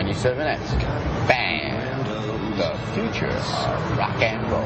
97X. Band, the future of rock and roll.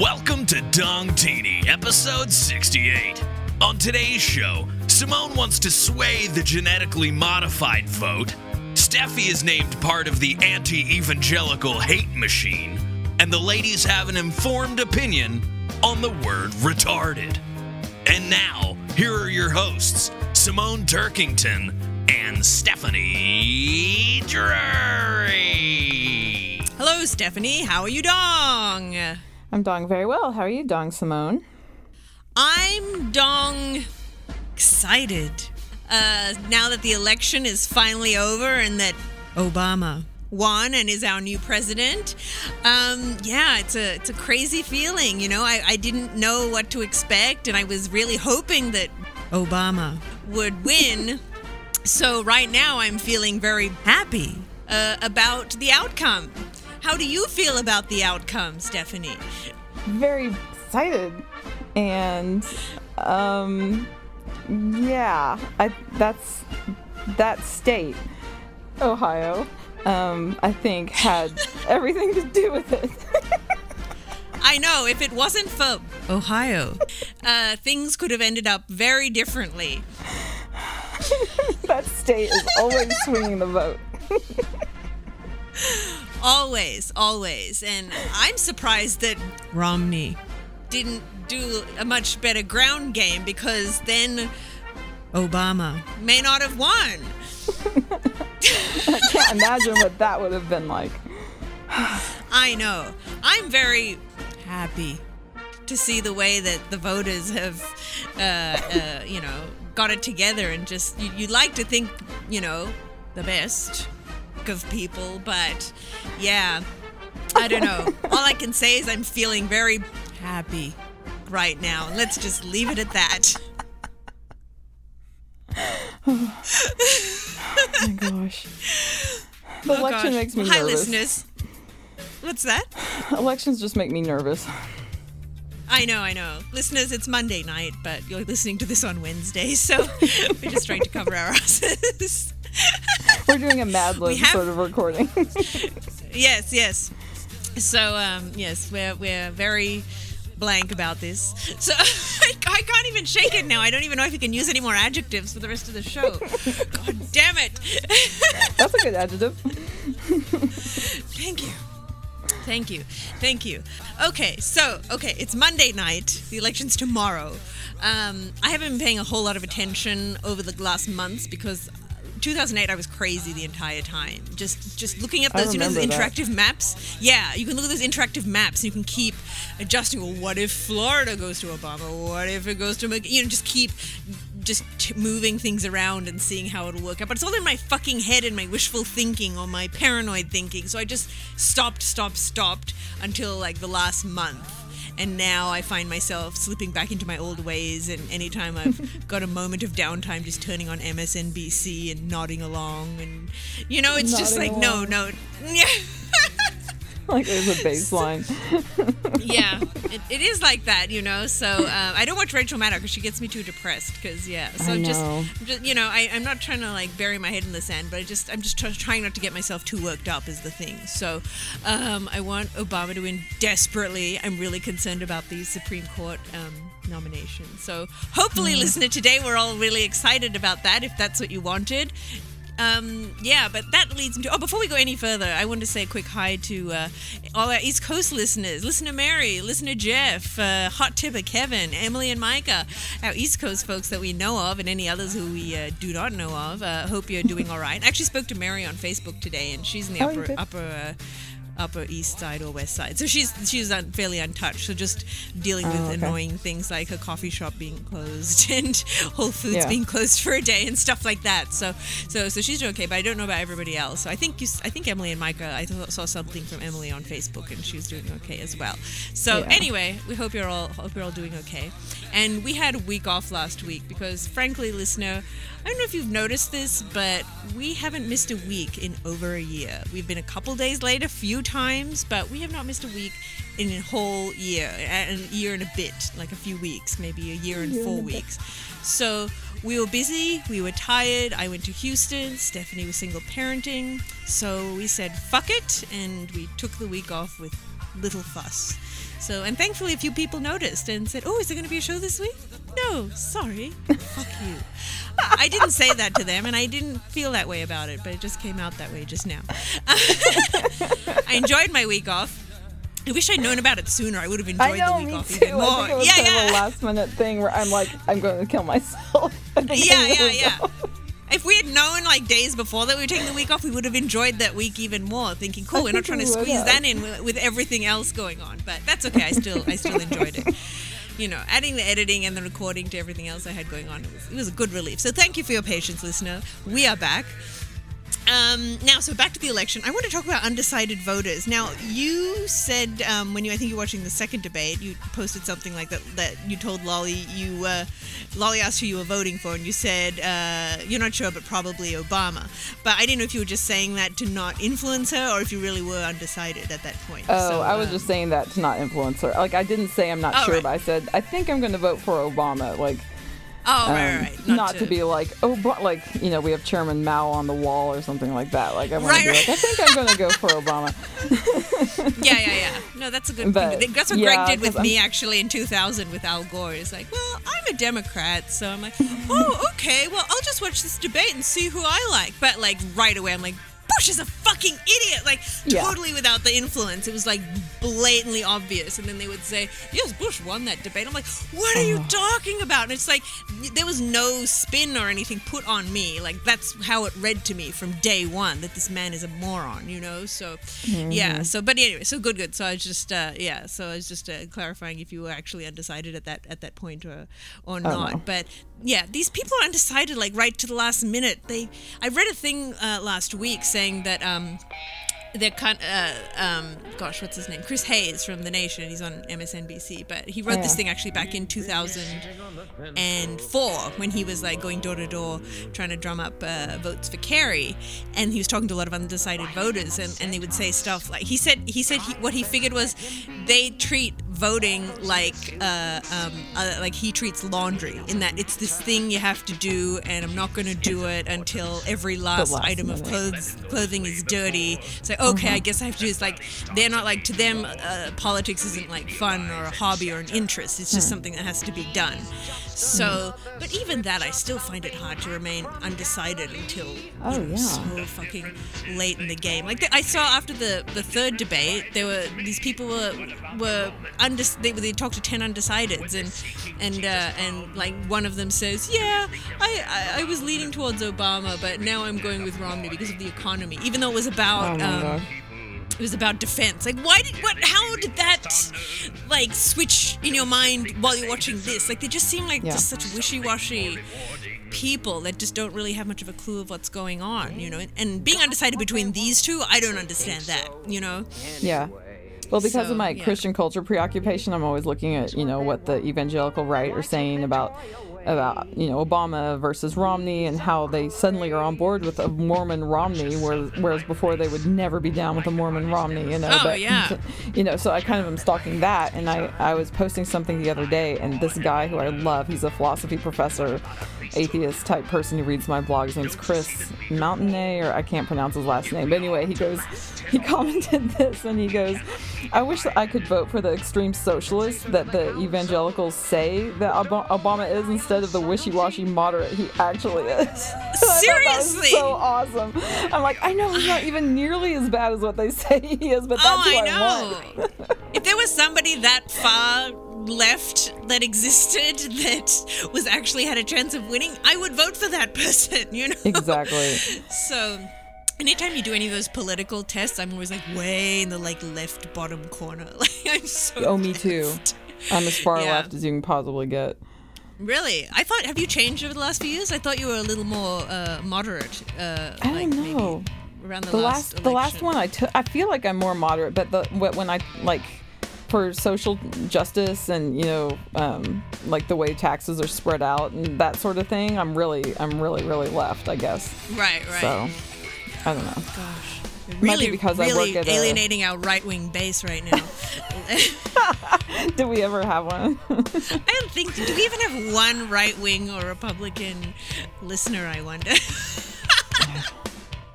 Welcome to Dong Teeny, episode 68. On today's show, Simone wants to sway the genetically modified vote. Steffi is named part of the anti evangelical hate machine. And the ladies have an informed opinion on the word retarded. And now, here are your hosts, Simone Turkington and Stephanie Drury. Hello, Stephanie. How are you, Dong? I'm Dong very well. How are you, Dong Simone? I'm Dong excited. Uh, now that the election is finally over and that Obama won and is our new president, um, yeah, it's a it's a crazy feeling. You know, I, I didn't know what to expect, and I was really hoping that Obama would win. so right now, I'm feeling very happy uh, about the outcome. How do you feel about the outcome, Stephanie? Very excited. And um yeah, I that's that state, Ohio, um, I think had everything to do with it. I know, if it wasn't for Ohio, uh, things could have ended up very differently. that state is always swinging the vote. Always, always. And I'm surprised that Romney didn't do a much better ground game because then Obama may not have won. I can't imagine what that would have been like. I know. I'm very happy to see the way that the voters have, uh, uh, you know, got it together and just, you, you like to think, you know, the best of people, but yeah, I don't know. All I can say is I'm feeling very happy right now. And let's just leave it at that. Oh my gosh. The Oh, election gosh. makes me Hi, nervous. listeners. What's that? Elections just make me nervous. I know, I know. Listeners, it's Monday night, but you're listening to this on Wednesday, so we're just trying to cover our asses. We're doing a Mad Lib have- sort of recording. yes, yes. So, um, yes, we're, we're very blank about this. So I, can't even shake it now. I don't even know if you can use any more adjectives for the rest of the show. God damn it. That's a good adjective. Thank you. Thank you. Thank you. Okay, so, okay, it's Monday night. The election's tomorrow. Um, I haven't been paying a whole lot of attention over the last months because 2008 I was crazy the entire time. Just just looking at those, you know, those remember that. interactive maps. Yeah, you can look at those interactive maps and you can keep adjusting. Well, what if Florida goes to Obama? What if it goes to, you know, just keep just t- moving things around and seeing how it'll work out. But it's all in my fucking head and my wishful thinking or my paranoid thinking. So I just stopped, stopped, stopped until like the last month. And now I find myself slipping back into my old ways. And anytime I've got a moment of downtime, just turning on MSNBC and nodding along. And, you know, it's just like, Nodding no, no. Yeah. Like there's a baseline. yeah, it, it is like that, you know. So um, I don't watch Rachel Maddow because she gets me too depressed. Because yeah, so I just, just you know, I, I'm not trying to like bury my head in the sand, but I just I'm just try, trying not to get myself too worked up is the thing. So um, I want Obama to win desperately. I'm really concerned about the Supreme Court um, nomination. So hopefully, listener, today we're all really excited about that. If that's what you wanted. Um, yeah, but that leads me to. Oh, before we go any further, I want to say a quick hi to uh, all our East Coast listeners. Listener Mary, listener Jeff, uh, Hot Tipper Kevin, Emily and Micah, our East Coast folks that we know of, and any others who we uh, do not know of. Uh, hope you're doing all right. I actually spoke to Mary on Facebook today, and she's in the Oh, upper upper. Upper east side or west side so she's she's un, fairly untouched so just dealing with Oh, okay. annoying things like her coffee shop being closed and whole foods Yeah. being closed for a day and stuff like that. So, so, so she's doing okay, but I don't know about everybody else. So I think you, I think Emily and Micah. I th- saw something from Emily on Facebook, and she was doing okay as well. So Yeah. anyway, we hope you're all hope you're all doing okay. And we had a week off last week because, frankly, listener, I don't know if you've noticed this, but we haven't missed a week in over a year. We've been a couple days late a few times, but we have not missed a week in a whole year, a year and a bit, like a few weeks, maybe a year and year four and bit. weeks. So we were busy, we were tired. I went to Houston, Stephanie was single parenting. So we said, fuck it, and we took the week off with little fuss. So, and thankfully, a few people noticed and said, Oh, is there going to be a show this week? No, sorry. Fuck you. I didn't say that to them, and I didn't feel that way about it, but it just came out that way just now. I enjoyed my week off. I wish I'd known about it sooner. I would have enjoyed I know, the week me off too. even more. I think it was yeah, kind of a yeah. last minute thing where I'm like, I'm going to kill myself. Yeah, yeah, yeah. If we had known like days before that we were taking the week off, we would have enjoyed that week even more. Thinking, cool, I we're not trying to squeeze have. that in with, with everything else going on. But that's okay. I still, I still enjoyed it. You know, adding the editing and the recording to everything else I had going on, it was, it was a good relief. So thank you for your patience, listener. We are back. Um, now, so back to the election. I want to talk about undecided voters. Now, you said um, when you, I think you were watching the second debate, you posted something like that. That you told Lolly, you, uh, Lolly asked who you were voting for, and you said uh, you're not sure, but probably Obama. But I didn't know if you were just saying that to not influence her, or if you really were undecided at that point. Oh, So, I was um, just saying that to not influence her. Like, I didn't say I'm not Oh, sure, right. but I said, I think I'm going to vote for Obama. Like, Oh, um, right, right, right. not, to, be like, oh, but like, you know, we have Chairman Mao on the wall or something like that. Like, I want Right, to be right. like, I think I'm going to go for Obama. yeah, yeah, yeah. No, that's a good. But, thing. That's what yeah, Gregg did with me I'm- actually in 2000 with Al Gore. He's like, well, I'm a Democrat, so I'm like, oh, okay. Well, I'll just watch this debate and see who I like. But like right away, I'm like. Bush is a fucking idiot, like Yeah. totally without the influence. It was like blatantly obvious, and then they would say, "Yes, Bush won that debate." I'm like, "What are you Uh-huh. talking about?" And it's like there was no spin or anything put on me. Like that's how it read to me from day one that this man is a moron, you know. So Mm-hmm. yeah. So but anyway, so good, good. So I was just uh, yeah. So I was just uh, clarifying if you were actually undecided at that at that point or or not. no. But yeah, these people are undecided like right to the last minute. They I read a thing uh, last week saying that um they're kind uh, um gosh what's his name? Chris hayes from the nation. He's on msnbc but he wrote this thing actually back in 2004 when he was like going door to door trying to drum up uh, votes for kerry. And he was talking to a lot of undecided voters and, and they would say stuff like he said he said he, what he figured was they treat voting like uh, um, uh, like he treats laundry in that it's this thing you have to do and i'm not going to do it until every last, last item of clothes clothing is dirty. So okay, I guess I have to do this. Like they're not like to them, uh, politics isn't like fun or a hobby or an interest. It's just Hmm. something that has to be done. So, but even that, I still find it hard to remain undecided until Oh, know, yeah. so fucking late in the game. Like I saw after the the third debate, there were these people were were undec- they they talked to ten undecideds and and uh, and like one of them says, yeah, I, I I was leaning towards Obama, but now I'm going with Romney because of the economy, even though it was Oh about. my um, it was about defense. Like, why did what? How did that like switch in your mind while you're watching this? Like, they just seem like Yeah. just such wishy-washy people that just don't really have much of a clue of what's going on, you know. And being undecided between these two, I don't understand that, you know. Yeah. Well, because So, of my yeah. Christian culture preoccupation, I'm always looking at you know what the evangelical right are saying about about you know Obama versus Romney and how they suddenly are on board with a Mormon Romney, whereas, whereas before they would never be down with a Mormon Romney. You know, Oh, but yeah. you know, so I kind of am stalking that, and I I was posting something the other day, and this guy who I love, he's a philosophy professor, atheist type person who reads my blog. His name's Chris Mountainay, or I can't pronounce his last name, but anyway, he goes, he commented this, and he goes, I wish that I could vote for the extreme socialist that the evangelicals say that Ob- Obama is instead of the wishy-washy moderate he actually is. I thought that was Seriously? so awesome. I'm like, I know he's not even nearly as bad as what they say he is, but that's oh, I I, know. if there was somebody that far left that existed that was actually had a chance of winning, I would vote for that person, you know. Exactly. So, anytime you do any of those political tests, I'm always like way in the like left bottom corner. Like I'm so. Oh, me too. I'm as far Yeah. left as you can possibly get. Really, I thought. Have you changed over the last few years? I thought you were a little more uh, moderate. Uh, I like don't maybe know. around the, The last, the last one I took, I feel like I'm more moderate, but the wh- when I like for social justice and you know um, like the way taxes are spread out and that sort of thing, I'm really I'm really really left, I guess. Right, right. So I don't know. Gosh. Really, because I work at a- alienating our right wing base right now. Did we ever have one? I don't think. Do we even have one right wing or Republican listener? I wonder.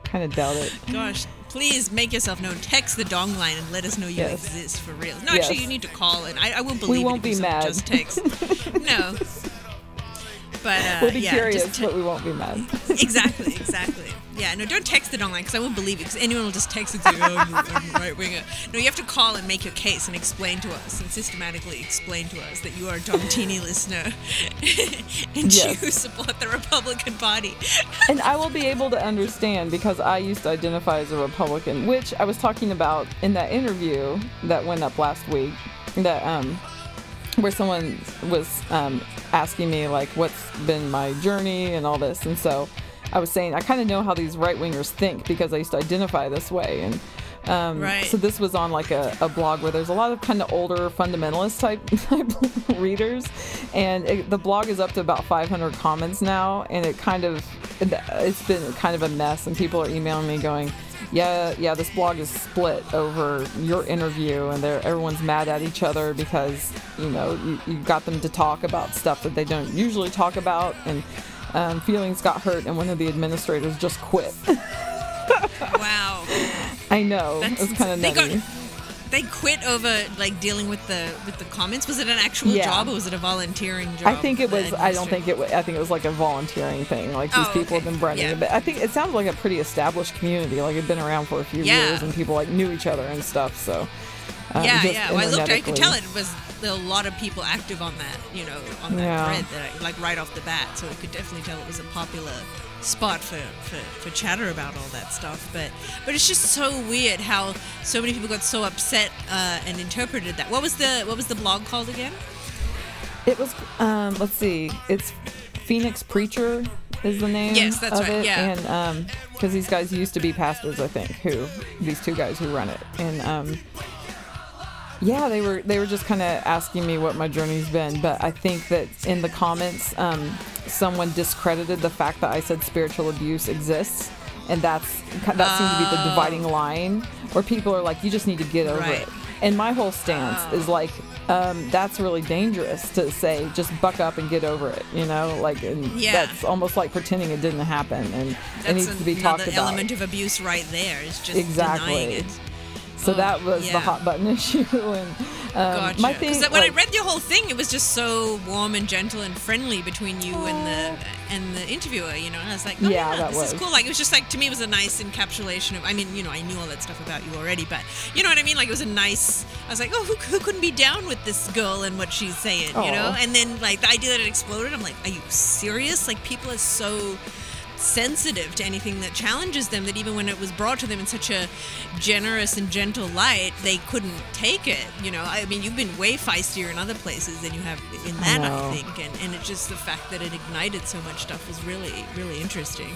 kind of doubt it. Gosh, please make yourself known. Text the dong line and let us know you Yes. exist for real. No, Yes. actually, you need to call and I, I won't believe we won't it be mad. just text. no. But uh, We'll be yeah, curious, just te- but we won't be mad. exactly, exactly. Yeah, no, don't text it online because I won't believe it because anyone will just text it and say, oh, I'm, I'm right winger. No, you have to call and make your case and explain to us and systematically explain to us that you are a Dom Teeny listener and Yes. you support the Republican Party. and I will be able to understand because I used to identify as a Republican, which I was talking about in that interview that went up last week. That um, where someone was um, asking me like what's been my journey and all this, and so I was saying I kind of know how these right wingers think because I used to identify this way. And. Um, Right. So this was on like a, a blog where there's a lot of kind of older fundamentalist type, type readers, and it, the blog is up to about 500 comments now, and it kind of it's been kind of a mess, and people are emailing me going, yeah, yeah, this blog is split over your interview, and they're everyone's mad at each other because you know you, you got them to talk about stuff that they don't usually talk about, and um, feelings got hurt, and one of the administrators just quit. Wow. I know That's it's kind of they nutty. got- They quit over like dealing with the with the comments. Was it an actual Yeah. job or was it a volunteering job? I think it was. I don't think it. Was, I think it was like a volunteering thing. Like these Oh, people okay. have been running Yeah. but I think it sounds like a pretty established community. Like it'd been around for a few Yeah. years, and people like knew each other and stuff. So um, yeah, yeah. Well, I looked. I could tell it was there a lot of people active on that. You know, on that Yeah. thread, that I, like right off the bat. So I could definitely tell it was a popular spot for, for, for chatter about all that stuff. But but it's just so weird how so many people got so upset uh, and interpreted that. What was the what was the blog called again? It was. Um, let's see. It's Phoenix Preacher is the name. Yes, that's of right, It. yeah. And um, because these guys used to be pastors, I think. Who these two guys who run it, and um, yeah, they were they were just kind of asking me what my journey's been. But I think that in the comments, um, someone discredited the fact that I said spiritual abuse exists. And that's that seems to be the dividing line, where people are like, "You just need to get over Oh. Right. it." And my whole stance Oh. is like, um, that's really dangerous to say. Just buck up and get over it. You know, like, and Yeah. that's almost like pretending it didn't happen, and it That's needs to be talked about. The element of abuse right there. Is just Exactly. denying it. So Oh, that was yeah. the hot button issue, and um, Gotcha. my thing. that- when I read the whole thing, it was just so warm and gentle and friendly between you and the and the interviewer. You know, and I was like, oh, Yeah, yeah, that this is cool. Like it was just like to me, it was a nice encapsulation of. I mean, you know, I knew all that stuff about you already, but you know what I mean. Like it was a nice. I was like, oh, who, who couldn't be down with this girl and what she's saying? You know, and then like the idea that it exploded, I'm like, are you serious? Like people are so sensitive to anything that challenges them that even when it was brought to them in such a generous and gentle light they couldn't take it you know i mean you've been way feistier in other places than you have in that i, know. think and, and it's just the fact that it ignited so much stuff was really really interesting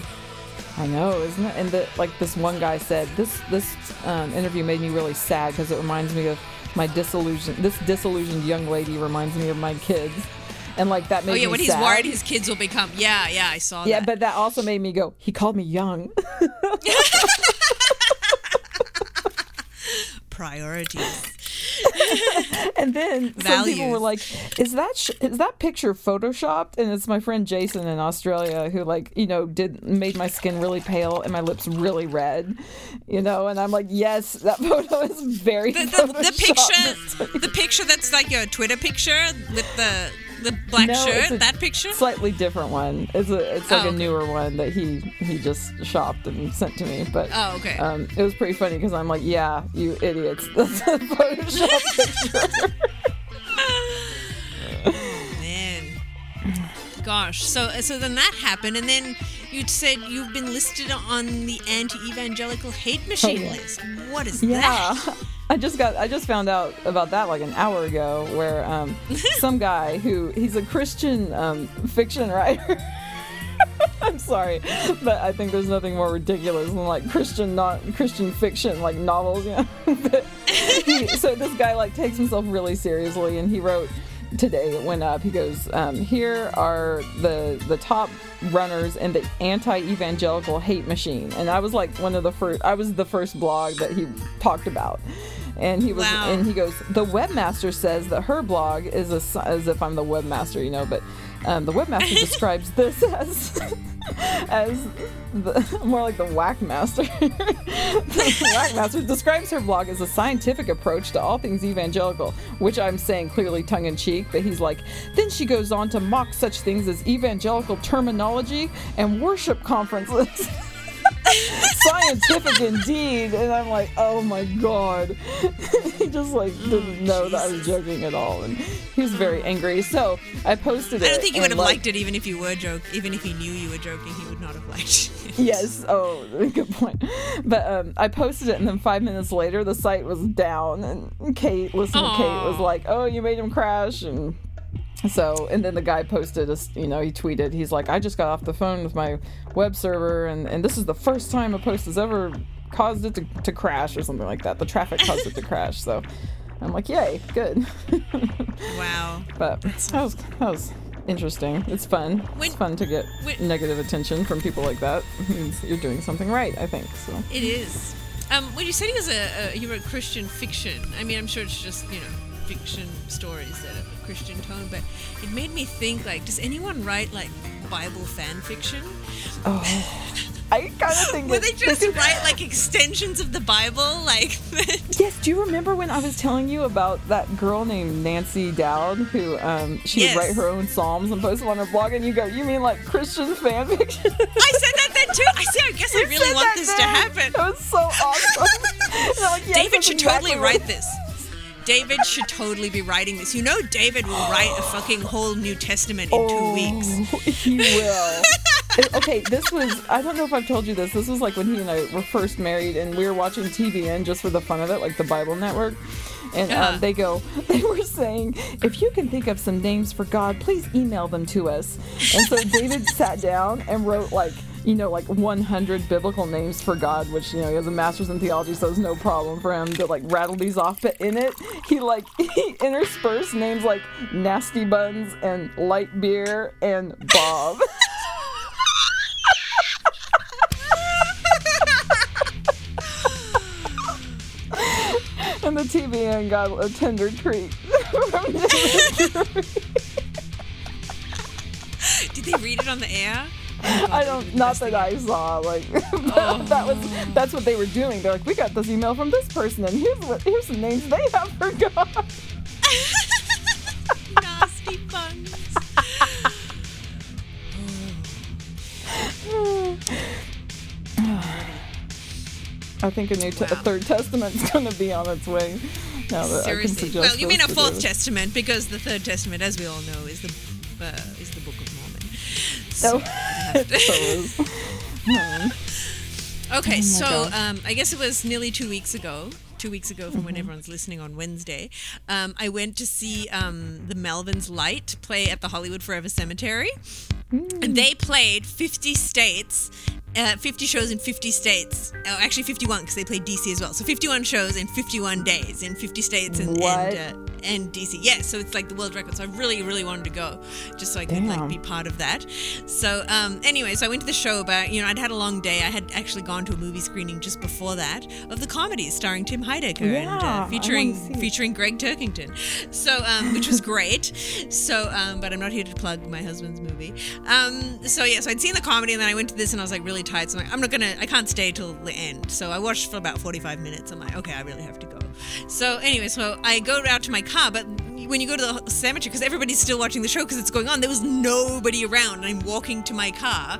I know, isn't it? And the, like this one guy said, this this um, interview made me really sad because it reminds me of my disillusion. This disillusioned young lady reminds me of my kids, and like that made me. oh yeah when he's worried his kids will become yeah yeah i saw yeah, that but that also made me go. He called me young. priorities And then some people were like, "Is that sh- is that picture photoshopped?" And it's my friend Jason in Australia who like you know did made my skin really pale and my lips really red, you know. And I'm like, "Yes, that photo is very the, the, the picture the picture that's like your twitter picture with the the black No, shirt that picture Slightly different one. It's a it's like Oh, a newer one that he he just shopped and sent to me. But Oh, okay. um, it was pretty funny because I'm like, "Yeah, you idiots, that's a Photoshop picture." Man, gosh. So so then that happened, and then you said you've been listed on the anti-evangelical hate machine Oh, yeah. list. What is Yeah. that? I just got I just found out about that like an hour ago where um, some guy who he's a Christian um, fiction writer I'm sorry, but I think there's nothing more ridiculous than like Christian not Christian fiction like novels. You know? He, so this guy like takes himself really seriously, and he wrote today it went up. He goes, um, "Here are the the top runners in the anti-evangelical hate machine," and I was like one of the first. I was the first blog that he talked about. And he was, Wow. and he goes. The webmaster says that her blog is a, as if I'm the webmaster, you know. But um, the webmaster describes this as as the, more like the whack master. the whack master describes her blog as a scientific approach to all things evangelical, which I'm saying clearly tongue in cheek. But he's like, then she goes on to mock such things as evangelical terminology and worship conferences. Scientific indeed, and I'm like, oh my god. he just like didn't know that I was joking at all, and he was very angry. So I posted it. I don't think he would have like, liked it even if you were joke. Even if he knew you were joking, he would not have liked it. Yes. Oh, good point. But um, I posted it, and then five minutes later, the site was down, and Kate, listen to Kate, was like, "Oh, you made him crash," and so, and then the guy posted, a, you know, he tweeted, he's like, "I just got off the phone with my web server, and and this is the first time a post has ever caused it to, to crash or something like that. The traffic caused it to crash." So. I'm like, yay, good. Wow. but that was that was interesting. It's fun. When- it's fun to get when- negative attention from people like that. It means you're doing something right. I think so. It is. Um, when you said he was a, a he wrote Christian fiction, I mean, I'm sure it's just you know fiction stories that Christian tone, but it made me think like, does anyone write like Bible fan fiction? Oh. I kind of think that- they just write like extensions of the Bible, like Yes, do you remember when I was telling you about that girl named Nancy Dowd who um, she Yes. would write her own psalms and post them on her blog, and you go, you mean like Christian fan fiction? I said that then too. I see. I guess I really want this to happen. That was so awesome. Like, "Yes, David should exactly totally write this. David should totally be writing this. You know, David will write a fucking whole New Testament in two weeks. Oh, He will. Okay, this was, I don't know if I've told you this. This was like when he and I were first married and we were watching TBN just for the fun of it, like the Bible Network. And um, they go, they were saying, if you can think of some names for God, please email them to us. And so David sat down and wrote like, you know, like 100 biblical names for God, which, you know, he has a master's in theology, so it's no problem for him to like rattle these off. But in it, he like, he interspersed names like Nasty Buns and Light Beer and Bob. and the TBN got a tender treat. Did they read it on the air? I don't, not that I saw. Like that was, that's what they were doing. They're like, we got this email from this person, and here's what, here's some names they have for God. Nasty buns. I think a new, te- a Wow. third testament's going to be on its way. Now that I can Seriously. suggest Well, you mean a fourth do. testament because the third testament, as we all know, is the uh, is the Book of Mormon. So, so is. okay, so um, I guess it was nearly two weeks ago. Two weeks ago, from when everyone's listening on Wednesday, um, I went to see um, the Melvins Light play at the Hollywood Forever Cemetery. And they played 50 states, uh, 50 shows in 50 states. Oh, actually 51 because they played DC as well. So 51 shows in 51 days in 50 states and What? and, uh, and DC. Yeah, so it's like the world record. So I really, really wanted to go just so I could like be part of that. So um, anyway, so I went to the show, but you know I'd had a long day. I had actually gone to a movie screening just before that of the comedy starring Tim Heidecker and Yeah, I uh, featuring featuring Gregg Turkington. So um, which was great. So um, but I'm not here to plug my husband's movie. Um, so yeah, so I'd seen the comedy and then I went to this and I was like really tired. So I'm like, I'm not gonna, I can't stay till the end. So I watched for about 45 minutes. I'm like, okay, I really have to go. So anyway, so I go out to my car, but when you go to the cemetery, because everybody's still watching the show because it's going on, there was nobody around. And I'm walking to my car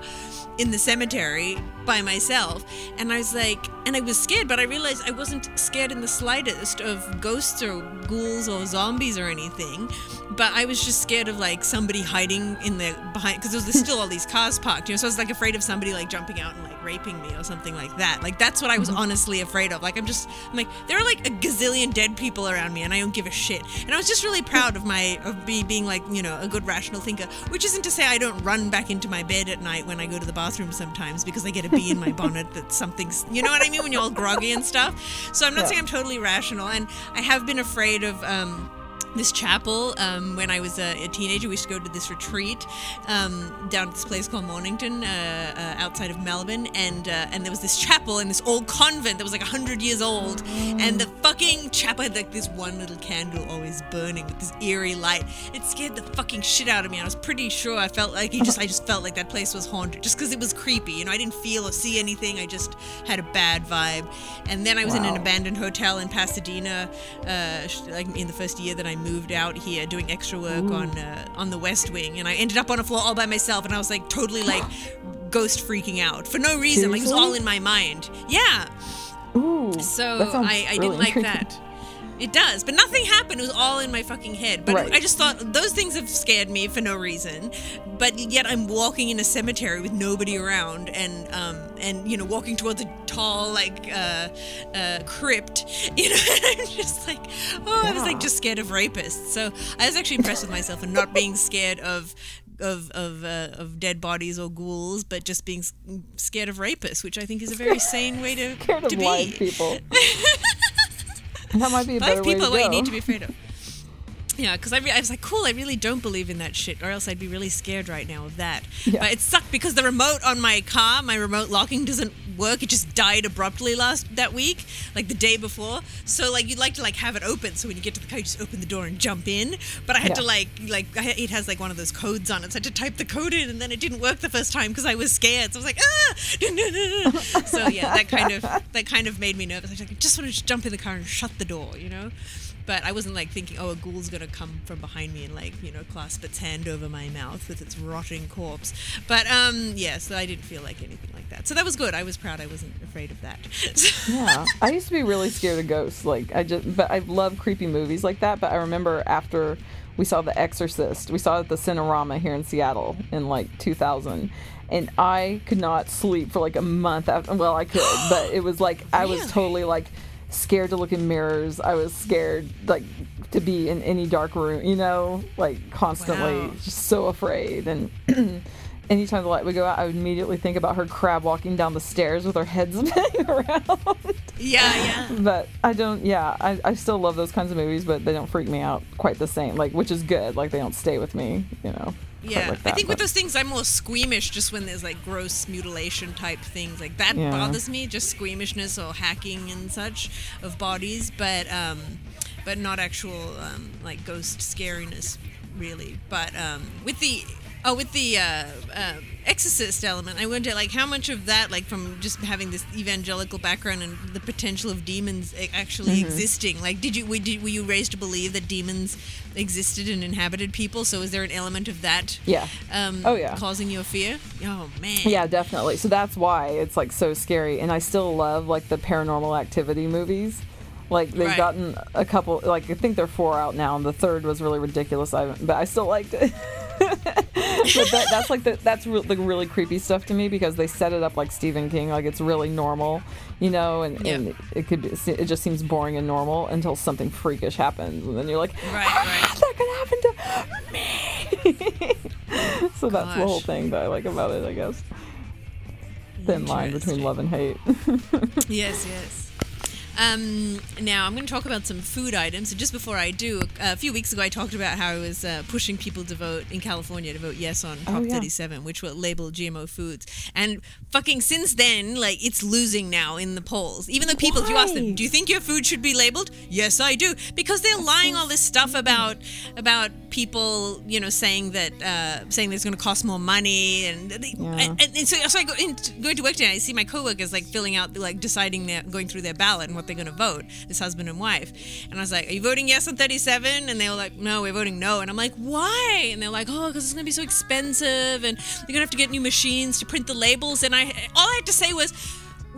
in the cemetery by myself. And I was like and I was scared but I realized I wasn't scared in the slightest of ghosts or ghouls or zombies or anything. But I was just scared of like somebody hiding in the behind because there's still all these cars parked you know so I was like afraid of somebody like jumping out and like raping me or something like that. Like that's what I was mm-hmm. honestly afraid of. Like I'm just I'm like there are like a gazillion dead people around me and I don't give a shit. And I was just really proud of my of me being like you know a good rational thinker which isn't to say I don't run back into my bed at night when I go to the bathroom sometimes because I get a bee in my bonnet that something's you know what I mean when you're all groggy and stuff so I'm not Yeah. saying I'm totally rational and I have been afraid of um this chapel um, when I was a, a teenager. We used to go to this retreat um, down at this place called Mornington, uh, uh, outside of Melbourne, and uh, and there was this chapel in this old convent that was like hundred years old, and the fucking chapel had like this one little candle always burning with this eerie light. It scared the fucking shit out of me. I was pretty sure I felt like it just I just felt like that place was haunted, just because it was creepy. You know, I didn't feel or see anything. I just had a bad vibe. And then I was in an abandoned hotel in Pasadena, uh, like in the first year that I moved out here, doing extra work on uh, on the West Wing, and I ended up on a floor all by myself, and I was like totally like ghost freaking out for no reason. Like it was all in my mind. Yeah. Ooh, So I, I didn't like intriguing. that. It does, but nothing happened. It was all in my fucking head. But Right. I just thought those things have scared me for no reason. But yet I'm walking in a cemetery with nobody around, and um, and you know walking towards a tall like uh, uh, crypt. You know, and I'm just like, oh, I was like just scared of rapists. So I was actually impressed with myself and not being scared of. Of of, uh, of dead bodies or ghouls, but just being scared of rapists, which I think is a very sane way to, Scared to of be. people. that might be a better Live way people to are what you need to be afraid of. Yeah, because I, re- I was like, cool, I really don't believe in that shit, or else I'd be really scared right now of that. Yeah. But it sucked because the remote on my car, my remote locking doesn't work. It just died abruptly last that week, like the day before. So like you'd like to like have it open, so when you get to the car, you just open the door and jump in. But I had to like like I, it has like one of those codes on it, so I had to type the code in, and then it didn't work the first time because I was scared. So I was like, ah. so yeah, that kind of that kind of made me nervous. I was like, I just want to just jump in the car and shut the door, you know. But I wasn't like thinking, oh, a ghoul's gonna come from behind me and like, you know, clasp its hand over my mouth with its rotting corpse. But um, yeah, so I didn't feel like anything like that. So that was good. I was proud. I wasn't afraid of that. yeah, I used to be really scared of ghosts. Like I just, but I love creepy movies like that. But I remember after we saw The Exorcist, we saw it at the Cinerama here in Seattle in like 2000, and I could not sleep for like a month. After, well, I could, but it was like I was totally like scared to look in mirrors. I was scared like to be in any dark room. You know, like constantly, Wow. just so afraid and. Anytime the light would go out, I would immediately think about her crab walking down the stairs with her head spinning around. yeah, yeah. but I don't. Yeah, I, I still love those kinds of movies, but they don't freak me out quite the same. Like, which is good. Like, they don't stay with me. You know. Yeah, like I that, think with those things, I'm more squeamish just when there's like gross mutilation type things. Like that Yeah. bothers me, just squeamishness or hacking and such of bodies, but um, but not actual um, like ghost scariness, really. But um, with the oh, with the uh, uh, exorcist element, I wonder like how much of that, like from just having this evangelical background and the potential of demons actually Mm-hmm. existing. Like, did you were, did, were you raised to believe that demons existed and inhabited people? So is there an element of that? Yeah. Um, Oh, yeah. Causing you a fear? Oh man. Yeah, definitely. So that's why it's like so scary, and I still love like the paranormal activity movies. Like they've Right. gotten a couple. Like I think they're four out now, and the third was really ridiculous. I but I still liked it. but that, that's like the that's re- the really creepy stuff to me because they set it up like Stephen King, like it's really normal, you know, and, Yeah. and it could be, it just seems boring and normal until something freakish happens, and then you're like, Right, ah, right. that could happen to me. so that's the whole thing that I like about it, I guess. Thin line between love and hate. Yes, yes. Um, now I'm going to talk about some food items. And just before I do, a few weeks ago I talked about how I was uh, pushing people to vote in California to vote yes on Prop Oh, yeah. 37, which will label GMO foods. And fucking since then, like it's losing now in the polls. Even though people, if you ask them, do you think your food should be labeled? Yes, I do, because they're lying all this stuff about about people, you know, saying that uh, saying that it's going to cost more money, and they, Yeah. and, and so, so I go in, going to work today. I see my coworkers like filling out, like deciding their, going through their ballot and what they're going to vote, this husband and wife. And I was like, Are you voting yes on 37? And they were like, No, we're voting no. And I'm like, Why? And they're like, Oh, because it's going to be so expensive and they're going to have to get new machines to print the labels. And I, all I had to say was,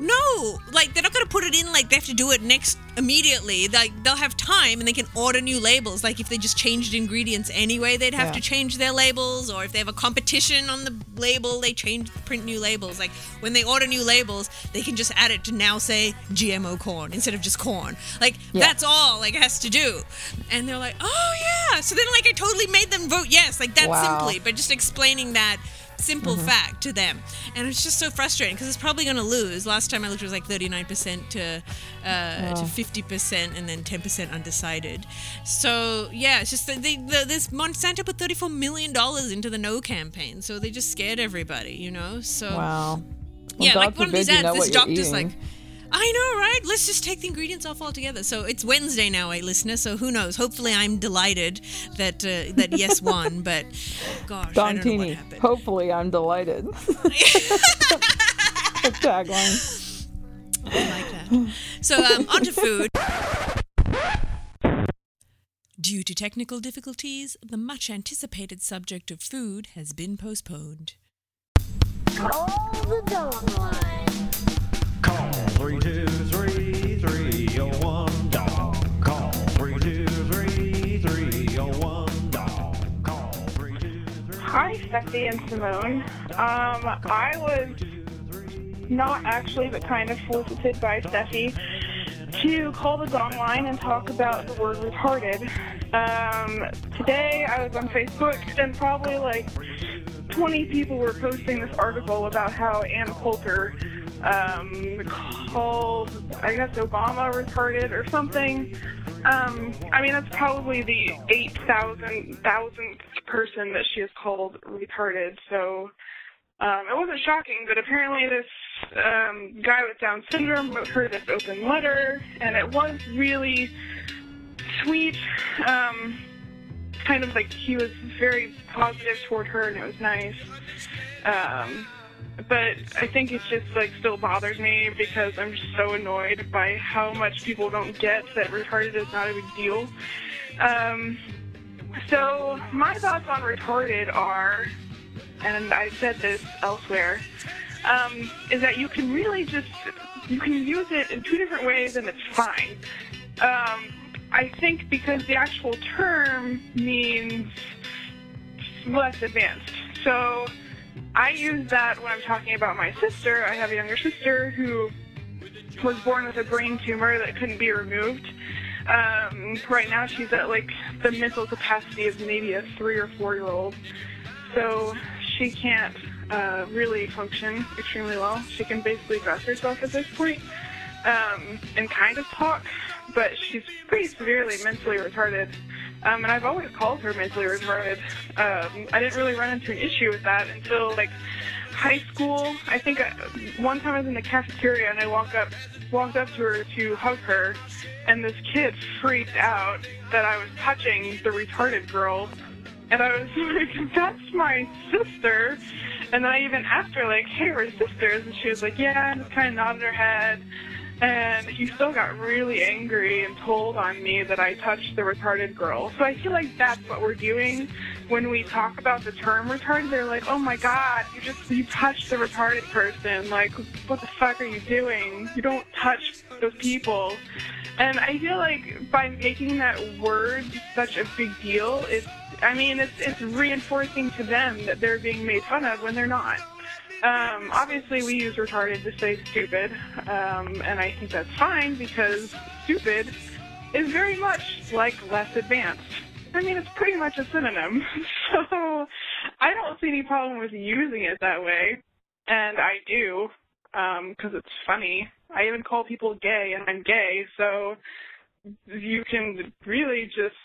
no, like they're not gonna put it in like they have to do it next immediately. Like they'll have time and they can order new labels. Like if they just changed ingredients anyway, they'd have Yeah. to change their labels. Or if they have a competition on the label, they change print new labels. Like when they order new labels, they can just add it to now say GMO corn instead of just corn. Like Yeah. that's all like it has to do. And they're like, oh yeah. So then like I totally made them vote yes, like that Wow. simply, but just explaining that simple Mm-hmm. fact to them and it's just so frustrating because it's probably going to lose last time i looked it was like 39% to uh, to 50% and then 10% undecided so yeah it's just that they, the, this monsanto put 34 million dollars into the no campaign so they just scared everybody you know so Wow. Well, yeah God like one of these ads this doctor's like. I know, right? Let's just take the ingredients off altogether. So it's Wednesday now, eh, listener. So who knows? Hopefully, I'm delighted that uh, that yes won. But gosh, I don't know what Dontini. happened. Hopefully, I'm delighted. Tagline. I like that. So, um, on to food. Due to technical difficulties, the much anticipated subject of food has been postponed. Call the dong line. Hi, Steffi and Simone. Um, I was not actually, but kind of solicited by Steffi to call the dong line and talk about the word retarded. Um, today I was on Facebook and probably like 20 people were posting this article about how Ann Coulter um, called, I guess, Obama retarded or something. Um, I mean, that's probably the 8,000 thousandth person that she has called retarded. So um, it wasn't shocking, but apparently this um, guy with Down syndrome wrote her this open letter, and it was really sweet. Um, kind of like he was very positive toward her, and it was nice. Um, but I think it just like still bothers me because I'm just so annoyed by how much people don't get that retarded is not a big deal. Um, so my thoughts on retarded are, and I said this elsewhere, um, is that you can really just you can use it in two different ways and it's fine. Um, I think because the actual term means less advanced. So I use that when I'm talking about my sister. I have a younger sister who was born with a brain tumor that couldn't be removed. Um, right now, she's at like the mental capacity of maybe a three or four year old. So she can't uh, really function extremely well. She can basically dress herself at this point um, and kind of talk, but she's pretty severely mentally retarded. Um, and I've always called her mentally retarded. Um, I didn't really run into an issue with that until like high school. I think I, one time I was in the cafeteria and I walked up walked up to her to hug her, and this kid freaked out that I was touching the retarded girl. And I was like, that's my sister. And then I even asked her, like, hey, we're sisters. And she was like, yeah, and just kind of nodded her head. And he still got really angry and told on me that I touched the retarded girl. So I feel like that's what we're doing when we talk about the term retarded. They're like, oh my god, you just, you touched the retarded person. Like, what the fuck are you doing? You don't touch those people. And I feel like by making that word such a big deal, it's, I mean, it's, it's reinforcing to them that they're being made fun of when they're not. Um, obviously, we use retarded to say stupid, um, and I think that's fine because stupid is very much like less advanced. I mean, it's pretty much a synonym. So I don't see any problem with using it that way, and I do because it's funny. I even call people gay, and I'm gay, so you can really just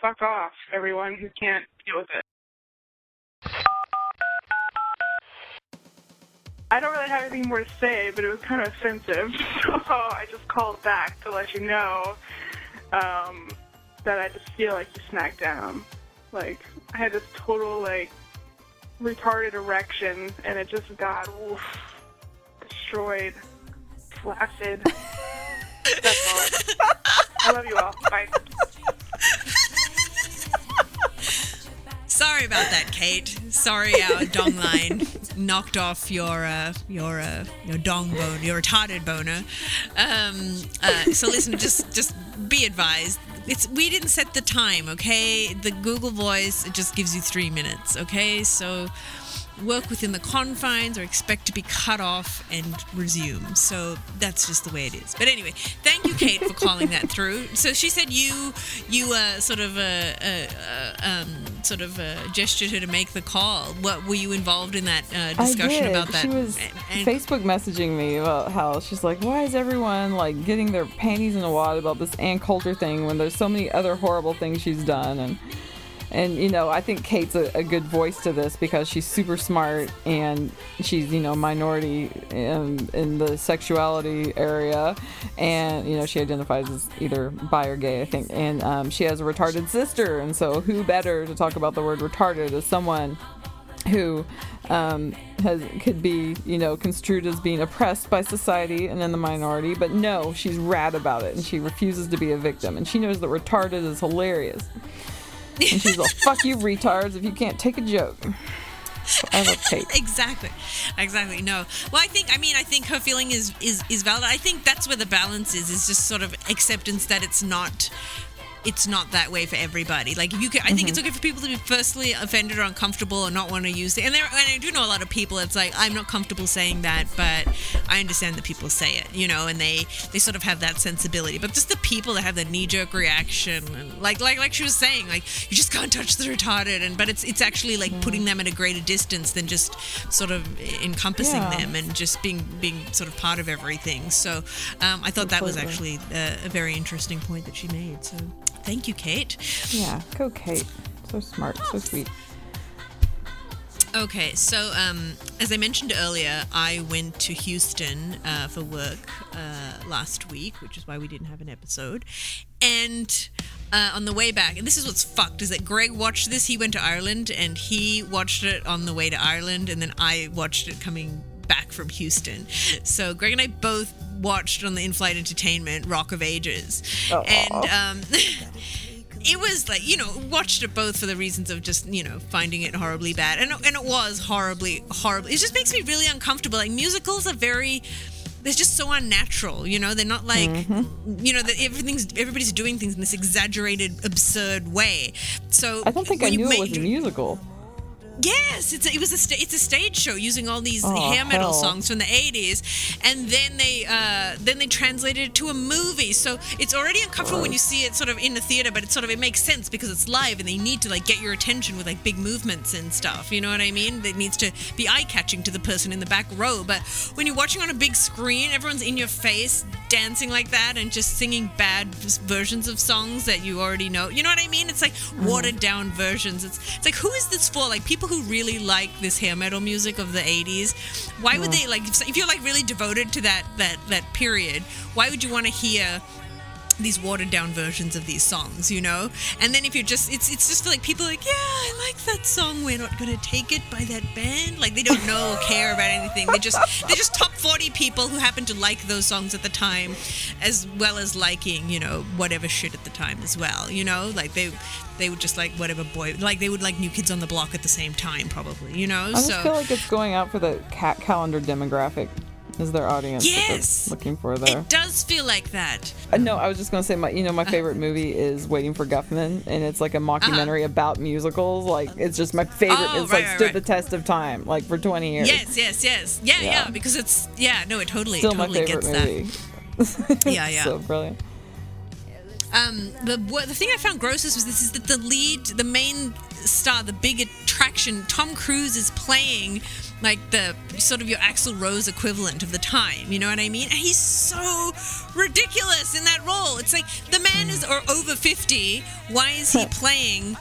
fuck off, everyone who can't deal with it. I don't really have anything more to say, but it was kind of offensive. So I just called back to let you know um, that I just feel like you smacked down. Like, I had this total, like, retarded erection, and it just got oof, destroyed, flaccid. That's all. I love you all. Bye. Sorry about that, Kate. Sorry, our dong line knocked off your uh, your uh, your dong bone, your retarded boner. Um, uh, so listen, just just be advised. It's we didn't set the time, okay? The Google Voice it just gives you three minutes, okay? So work within the confines or expect to be cut off and resume. So that's just the way it is. But anyway, thank you, Kate, for calling that through. So she said you you uh, sort of uh, uh, um, sort of uh, gestured her to make the call. What were you involved in that uh, discussion about that? She was and- Facebook messaging me about how she's like, why is everyone like getting their panties in a wad about this Ann Coulter thing when there's so many other horrible things she's done and and you know I think Kate's a, a good voice to this because she's super smart and she's you know minority in, in the sexuality area. And you know she identifies as either bi or gay I think. And um, she has a retarded sister. And so who better to talk about the word retarded as someone who um, has could be you know construed as being oppressed by society and in the minority. But no she's rad about it and she refuses to be a victim. And she knows that retarded is hilarious and she's like fuck you retards if you can't take a joke. Exactly. Exactly. No. Well i think i mean i think her feeling is is is valid. I think that's where the balance is is just sort of acceptance that it's not it's not that way for everybody. Like if you can, I think it's mm-hmm. okay for people to be firstly offended or uncomfortable or not want to use it. And there, and I do know a lot of people. It's like I'm not comfortable saying that, but I understand that people say it, you know, and they they sort of have that sensibility. But just the people that have the knee jerk reaction, and like like like she was saying, like you just can't touch the retarded, and but it's it's actually like putting mm. them at a greater distance than just sort of encompassing Yeah. them and just being being sort of part of everything. So um, I thought that was actually a, a very interesting point that she made. So thank you, Kate. yeah go Kate so smart so sweet Okay, so um, as I mentioned earlier, I went to Houston uh, for work uh, last week, which is why we didn't have an episode. And uh, on the way back, and this is what's fucked, is that Gregg watched this. He went to Ireland and he watched it on the way to Ireland, and then I watched it coming back from Houston. So Gregg and I both watched on the in-flight entertainment Rock of Ages, and um, it was like you know watched it both for the reasons of just you know finding it horribly bad. And, and it was horribly horrible it just makes me really uncomfortable. Like musicals are very they're just so unnatural you know? They're not like Mm-hmm. you know that everything's everybody's doing things in this exaggerated absurd way. So I don't think I knew it was a musical Yes, it's a, it was a sta- it's a stage show using all these Oh, hair metal hell. songs from the 80s and then they uh, then they translated it to a movie. So it's already uncomfortable when you see it sort of in the theater, but it's sort of it makes sense because it's live and they need to like get your attention with like big movements and stuff. You know what I mean? It needs to be eye-catching to the person in the back row, but when you're watching on a big screen, everyone's in your face dancing like that and just singing bad versions of songs that you already know. You know what I mean? It's like watered down versions. It's it's like who is this for? Like people who really like this hair metal music of the 80s. Why would they like if, if you're like really devoted to that that that period, why would you want to hear these watered down versions of these songs, you know? And then if you're just it's it's just like people are like, yeah, I like that song. We're not gonna take it by that band. Like they don't know or care about anything. They just they're just top forty people who happen to like those songs at the time, as well as liking, you know, whatever shit at the time as well. You know? Like they they would just like whatever boy like they would like new kids on the block at the same time, probably, you know? So I just so feel like it's going out for the cat calendar demographic is their audience Yes! looking for there it does feel like that. Uh, No, I was just gonna say my, you know, my favorite movie is Waiting for Guffman, and it's like a mockumentary about musicals. Like it's just my favorite. Uh-huh. Oh, it's right, like right, stood right. the test of time, like for 20 years. Yes, yes, yes. Yeah, yeah, Yeah. because it's yeah, no, it totally Still totally my favorite gets that. Yeah, yeah. so brilliant. Um, the what, the thing I found grossest was this is that the lead, the main star, the big attraction, Tom Cruise is playing like the sort of your Axl Rose equivalent of the time. You know what I mean? And he's so ridiculous in that role. It's like the man is or over fifty. Why is he playing?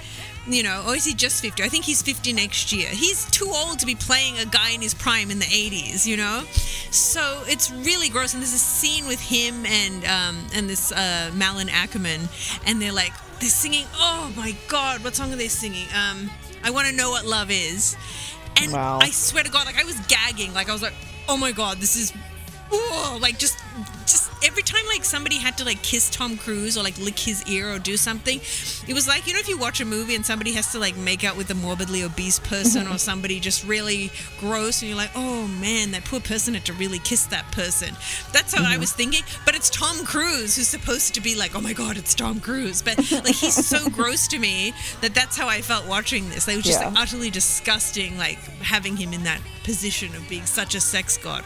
You know, or is he just 50? I think he's 50 next year. He's too old to be playing a guy in his prime in the 80s, you know? So it's really gross. And there's a scene with him and um, and this uh, Malin Akerman, and they're like, they're singing, oh my God, what song are they singing? Um, I Want to Know What Love Is. And Wow. I swear to God, like I was gagging. Like I was like, oh my God, this is whoa, like just just every time like somebody had to like kiss Tom Cruise or like lick his ear or do something, it was like you know if you watch a movie and somebody has to like make out with a morbidly obese person or somebody just really gross and you're like, oh man, that poor person had to really kiss that person. That's how I mm-hmm. was thinking. But it's Tom Cruise who's supposed to be like, oh my god, it's Tom Cruise. But like he's so gross to me that that's how I felt watching this. Like, it was just Yeah. like utterly disgusting, like having him in that position of being such a sex god.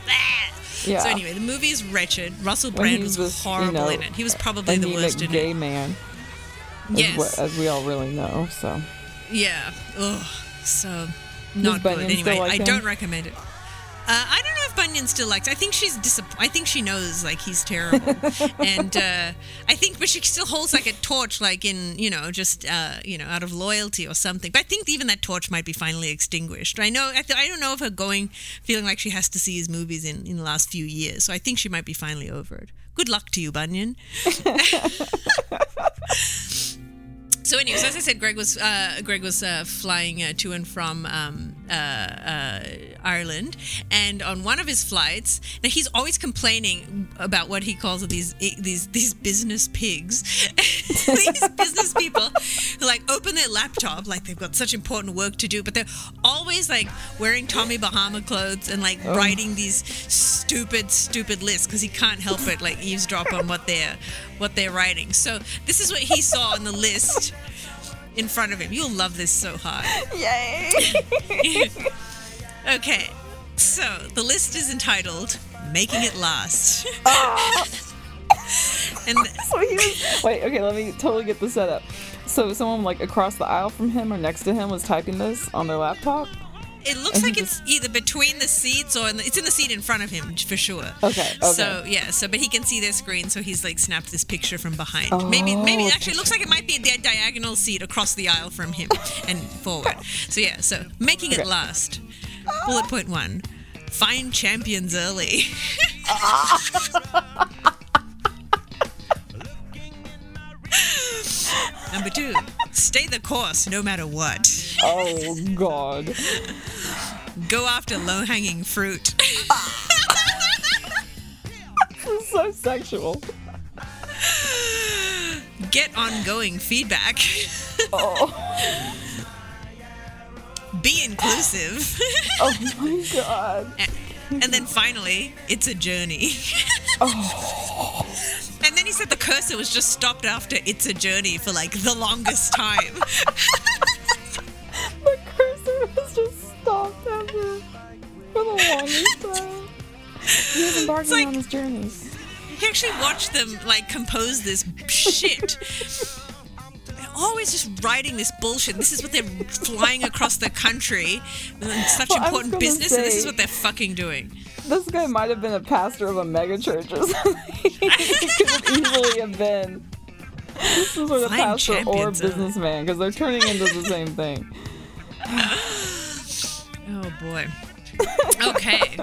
Yeah. So anyway, the movie is wretched. Russell Brand he's was this, you horrible know, in it. He was probably the worst in gay it. man, as, Yes. what, as we all really know. So Yeah. Ugh. So not good. Anyway, like I him? don't recommend it. Uh, I don't Bunyan still likes. I think she's disapp- I think she knows like he's terrible, and uh, I think, but she still holds like a torch, like in you know, just uh, you know, out of loyalty or something. But I think even that torch might be finally extinguished. I know. I, th- I don't know of her going, feeling like she has to see his movies in in the last few years. So I think she might be finally over it. Good luck to you, Bunyan. So, anyways, as I said, Gregg was uh, Gregg was uh, flying uh, to and from um, uh, uh, Ireland, and on one of his flights, now he's always complaining about what he calls these these these business pigs, these business people who like open their laptop like they've got such important work to do, but they're always like wearing Tommy Bahama clothes and like writing these stupid stupid lists because he can't help it like eavesdrop on what they're what they're writing. So this is what he saw on the list in front of him. You'll love this so hard. yay! Okay, so the list is entitled "Making It Last," Oh. and so he was wait. Okay, let me totally get the setup. So someone like across the aisle from him or next to him was typing this on their laptop. It looks like it's either between the seats or in the, it's in the seat in front of him for sure. Okay, okay. So yeah, so but he can see their screen, so he's like snapped this picture from behind. Oh, maybe maybe actually it looks like it might be the diagonal seat across the aisle from him and forward. So yeah, so making it last. Bullet point one: find champions early. Number two: stay the course no matter what. Oh God. Go after low-hanging fruit. This is so sexual. Get ongoing feedback. Oh, Be inclusive. oh my God. and then finally, it's a journey. oh. And then he said the cursor was just stopped after it's a journey for like the longest time. The cursor was just stopped for the longest time. He was embarking like- on his journeys. He actually watched them like compose this shit. They're always just writing this bullshit. This is what they're flying across the country. Such Well, important business, and this is what they're fucking doing. This guy might have been a pastor of a megachurch or something. he could easily have been. This is of pastor or businessman because they're turning into the same thing. Oh boy. Okay.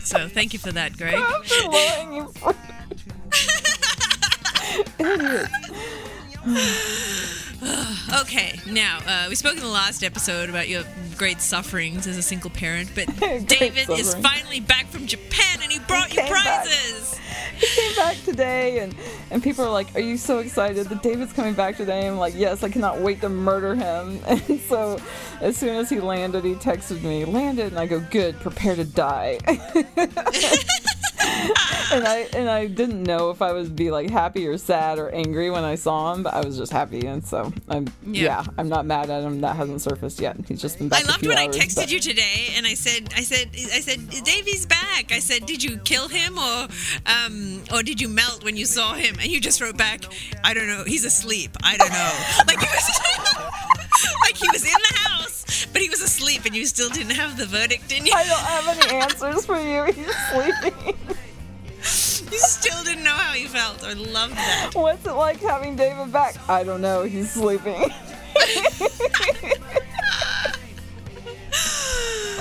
So thank you for that, Gregg. Okay, now uh, we spoke in the last episode about your great sufferings as a single parent, but David is finally back from Japan and he brought you prizes. back. He came back today, and and people are like, "Are you so excited that David's coming back today?" I'm like, "Yes, I cannot wait to murder him." And so, as soon as he landed, he texted me, "Landed," and I go, "Good, prepare to die." and I and I didn't know if I would be like happy or sad or angry when I saw him, but I was just happy, and so I'm Yeah. yeah, I'm not mad at him. That hasn't surfaced yet. He's just been back. I a loved when I texted but- you today, and I said, I said, I said, Davey's back. I said, did you kill him or, um, or did you melt when you saw him? And you just wrote back, I don't know. He's asleep. I don't know. like he was, like he was in the house, but he was asleep, and you still didn't have the verdict in you. I don't have any answers for you. He's sleeping. You still didn't know how you felt. I love that. What's it like having David back? I don't know. He's sleeping.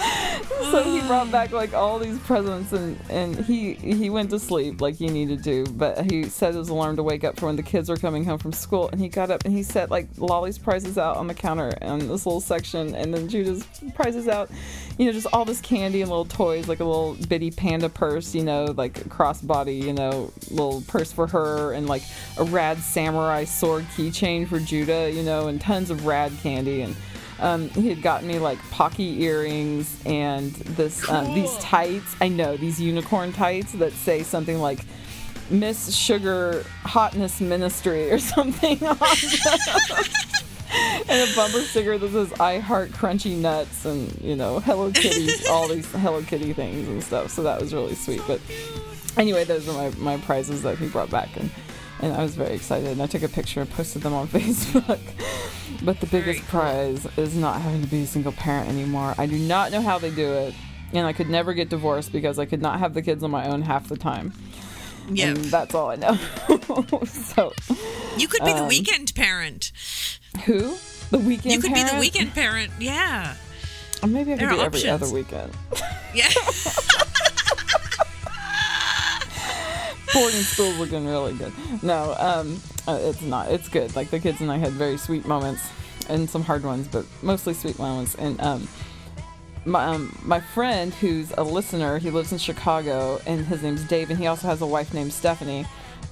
so he brought back like all these presents and and he he went to sleep like he needed to but he set his alarm to wake up for when the kids were coming home from school. And he got up and he set like lolly's prizes out on the counter in this little section and then judah's prizes out you know just all this candy and little toys like a little bitty panda purse you know like crossbody you know little purse for her and like a rad samurai sword keychain for judah you know and tons of rad candy and um, he had gotten me like pocky earrings and this um, these tights. I know these unicorn tights that say something like Miss Sugar Hotness Ministry or something on them. and a bumper sticker that says I heart crunchy nuts and you know Hello Kitties, all these Hello Kitty things and stuff. So that was really sweet. But anyway, those are my, my prizes that he brought back and and I was very excited and I took a picture and posted them on Facebook. But the biggest prize is not having to be a single parent anymore. I do not know how they do it. And I could never get divorced because I could not have the kids on my own half the time. Yeah. That's all I know. so, You could be the um, weekend parent. who? The weekend You could be the weekend parent. Yeah. Or maybe I could There do every other weekend. Yeah. boarding school's looking really good. No, um, uh, it's not. It's good. Like the kids and I had very sweet moments and some hard ones, but mostly sweet moments. And um, my um, my friend who's a listener, he lives in Chicago, and his name's Dave, and he also has a wife named Stephanie.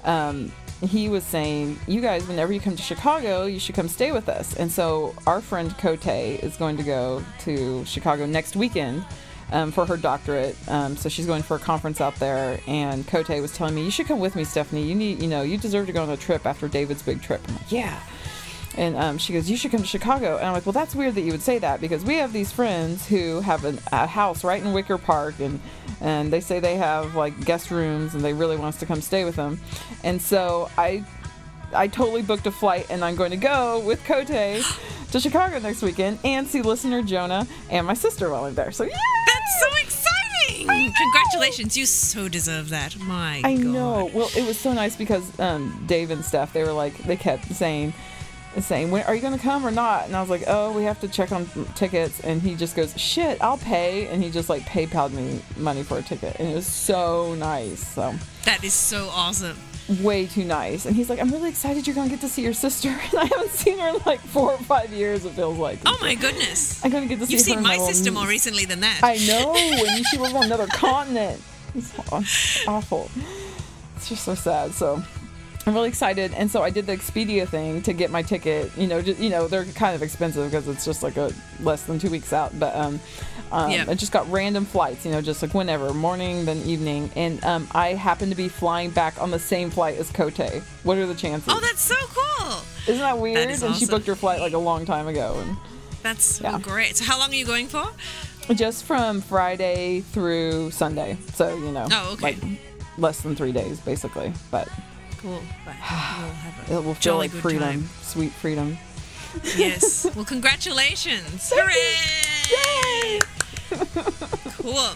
Um, he was saying, you guys, whenever you come to Chicago, you should come stay with us. And so our friend Kote is going to go to Chicago next weekend um, for her doctorate. Um, so she's going for a conference out there. And Kote was telling me, you should come with me, Stephanie. You need, you know, you deserve to go on a trip after David's big trip. I'm like, yeah. And um, she goes, You should come to Chicago. And I'm like, Well, that's weird that you would say that because we have these friends who have an, a house right in Wicker Park and, and they say they have like guest rooms and they really want us to come stay with them. And so I I totally booked a flight and I'm going to go with Kote to Chicago next weekend and see listener Jonah and my sister while I'm there. So, yeah! That's so exciting. Congratulations. You so deserve that. My I God. know. Well, it was so nice because um, Dave and Steph, they were like, they kept saying, saying, when, are you going to come or not? And I was like, oh, we have to check on tickets. And he just goes, shit, I'll pay. And he just like PayPal'd me money for a ticket. And it was so nice. So That is so awesome. Way too nice. And he's like, I'm really excited you're going to get to see your sister. And I haven't seen her in like four or five years, it feels like. Oh my goodness. I'm going to get to see You've her seen my sister more recently than that. I know. and she lives on another continent. It's awful. It's just so sad. So I'm really excited, and so I did the Expedia thing to get my ticket. You know, just, you know they're kind of expensive because it's just like a less than two weeks out. But um, um, Yeah. I just got random flights. You know, just like whenever, morning then evening, and um, I happen to be flying back on the same flight as Kote. What are the chances? oh, that's so cool. Isn't that weird? is and she booked her flight like a long time ago, and That's Yeah. great. So how long are you going for? just from Friday through Sunday. So you know, Oh, okay. like less than three days basically, but Cool. But we'll have a it will feel jolly like good freedom, time. sweet freedom. Yes. Well, congratulations. Hooray! cool.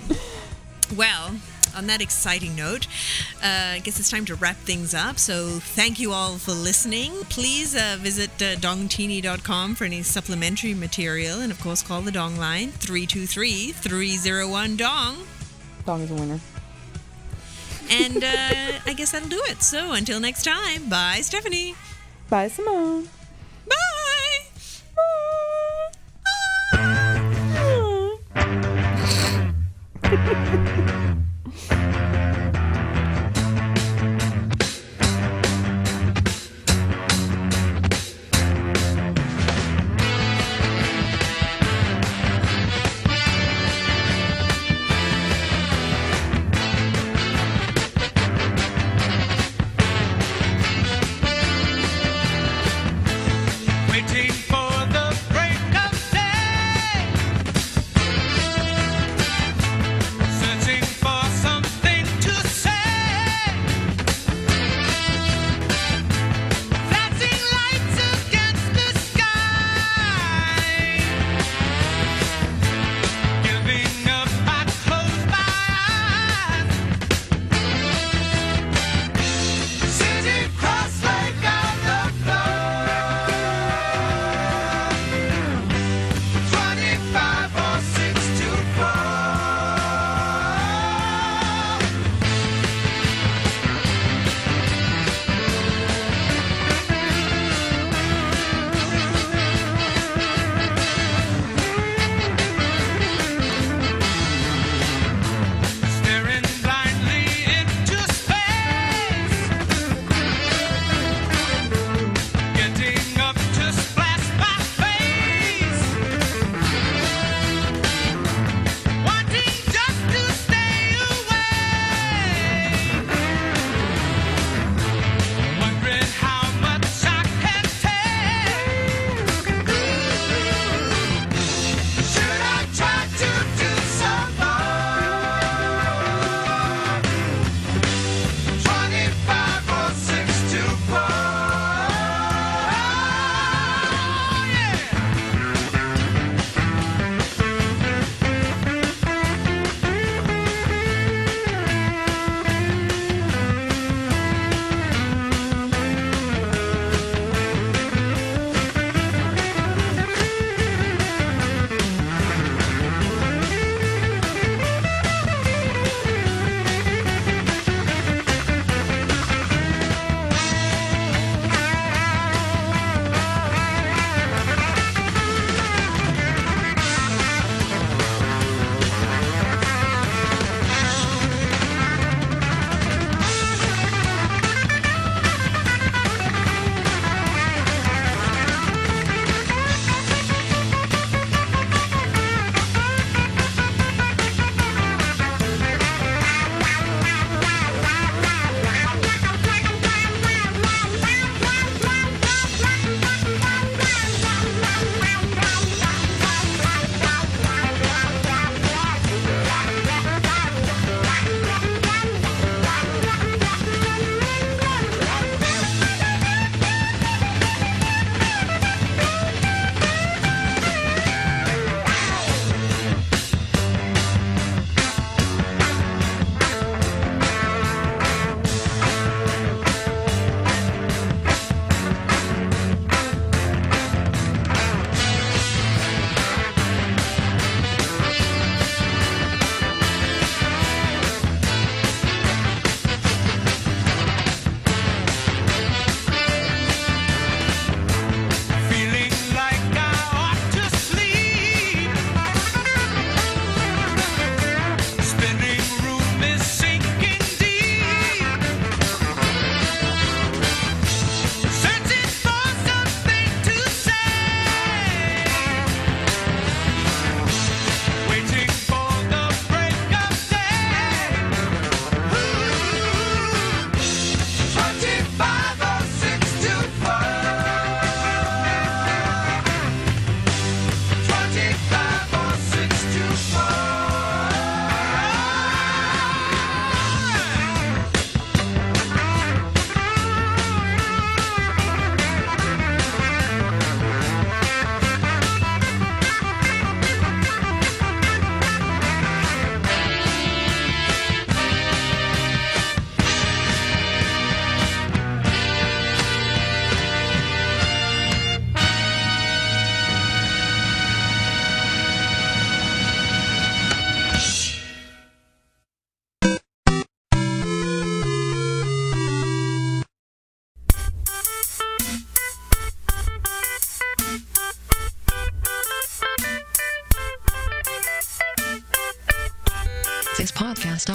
Well, on that exciting note, uh, I guess it's time to wrap things up. So thank you all for listening. Please uh, visit uh, dongtini.com for any supplementary material. And of course, call the Dong line 323 301 Dong. Dong is a winner and uh, I guess that'll do it. So until next time, bye, Stephanie. Bye, Simone. Bye. Bye. Bye.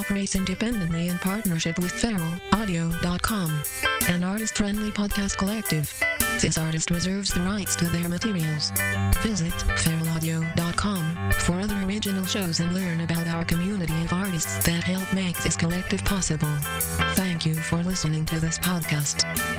operates independently in partnership with feralaudio.com, an artist-friendly podcast collective. This artist reserves the rights to their materials. Visit feralaudio.com for other original shows and learn about our community of artists that help make this collective possible. Thank you for listening to this podcast.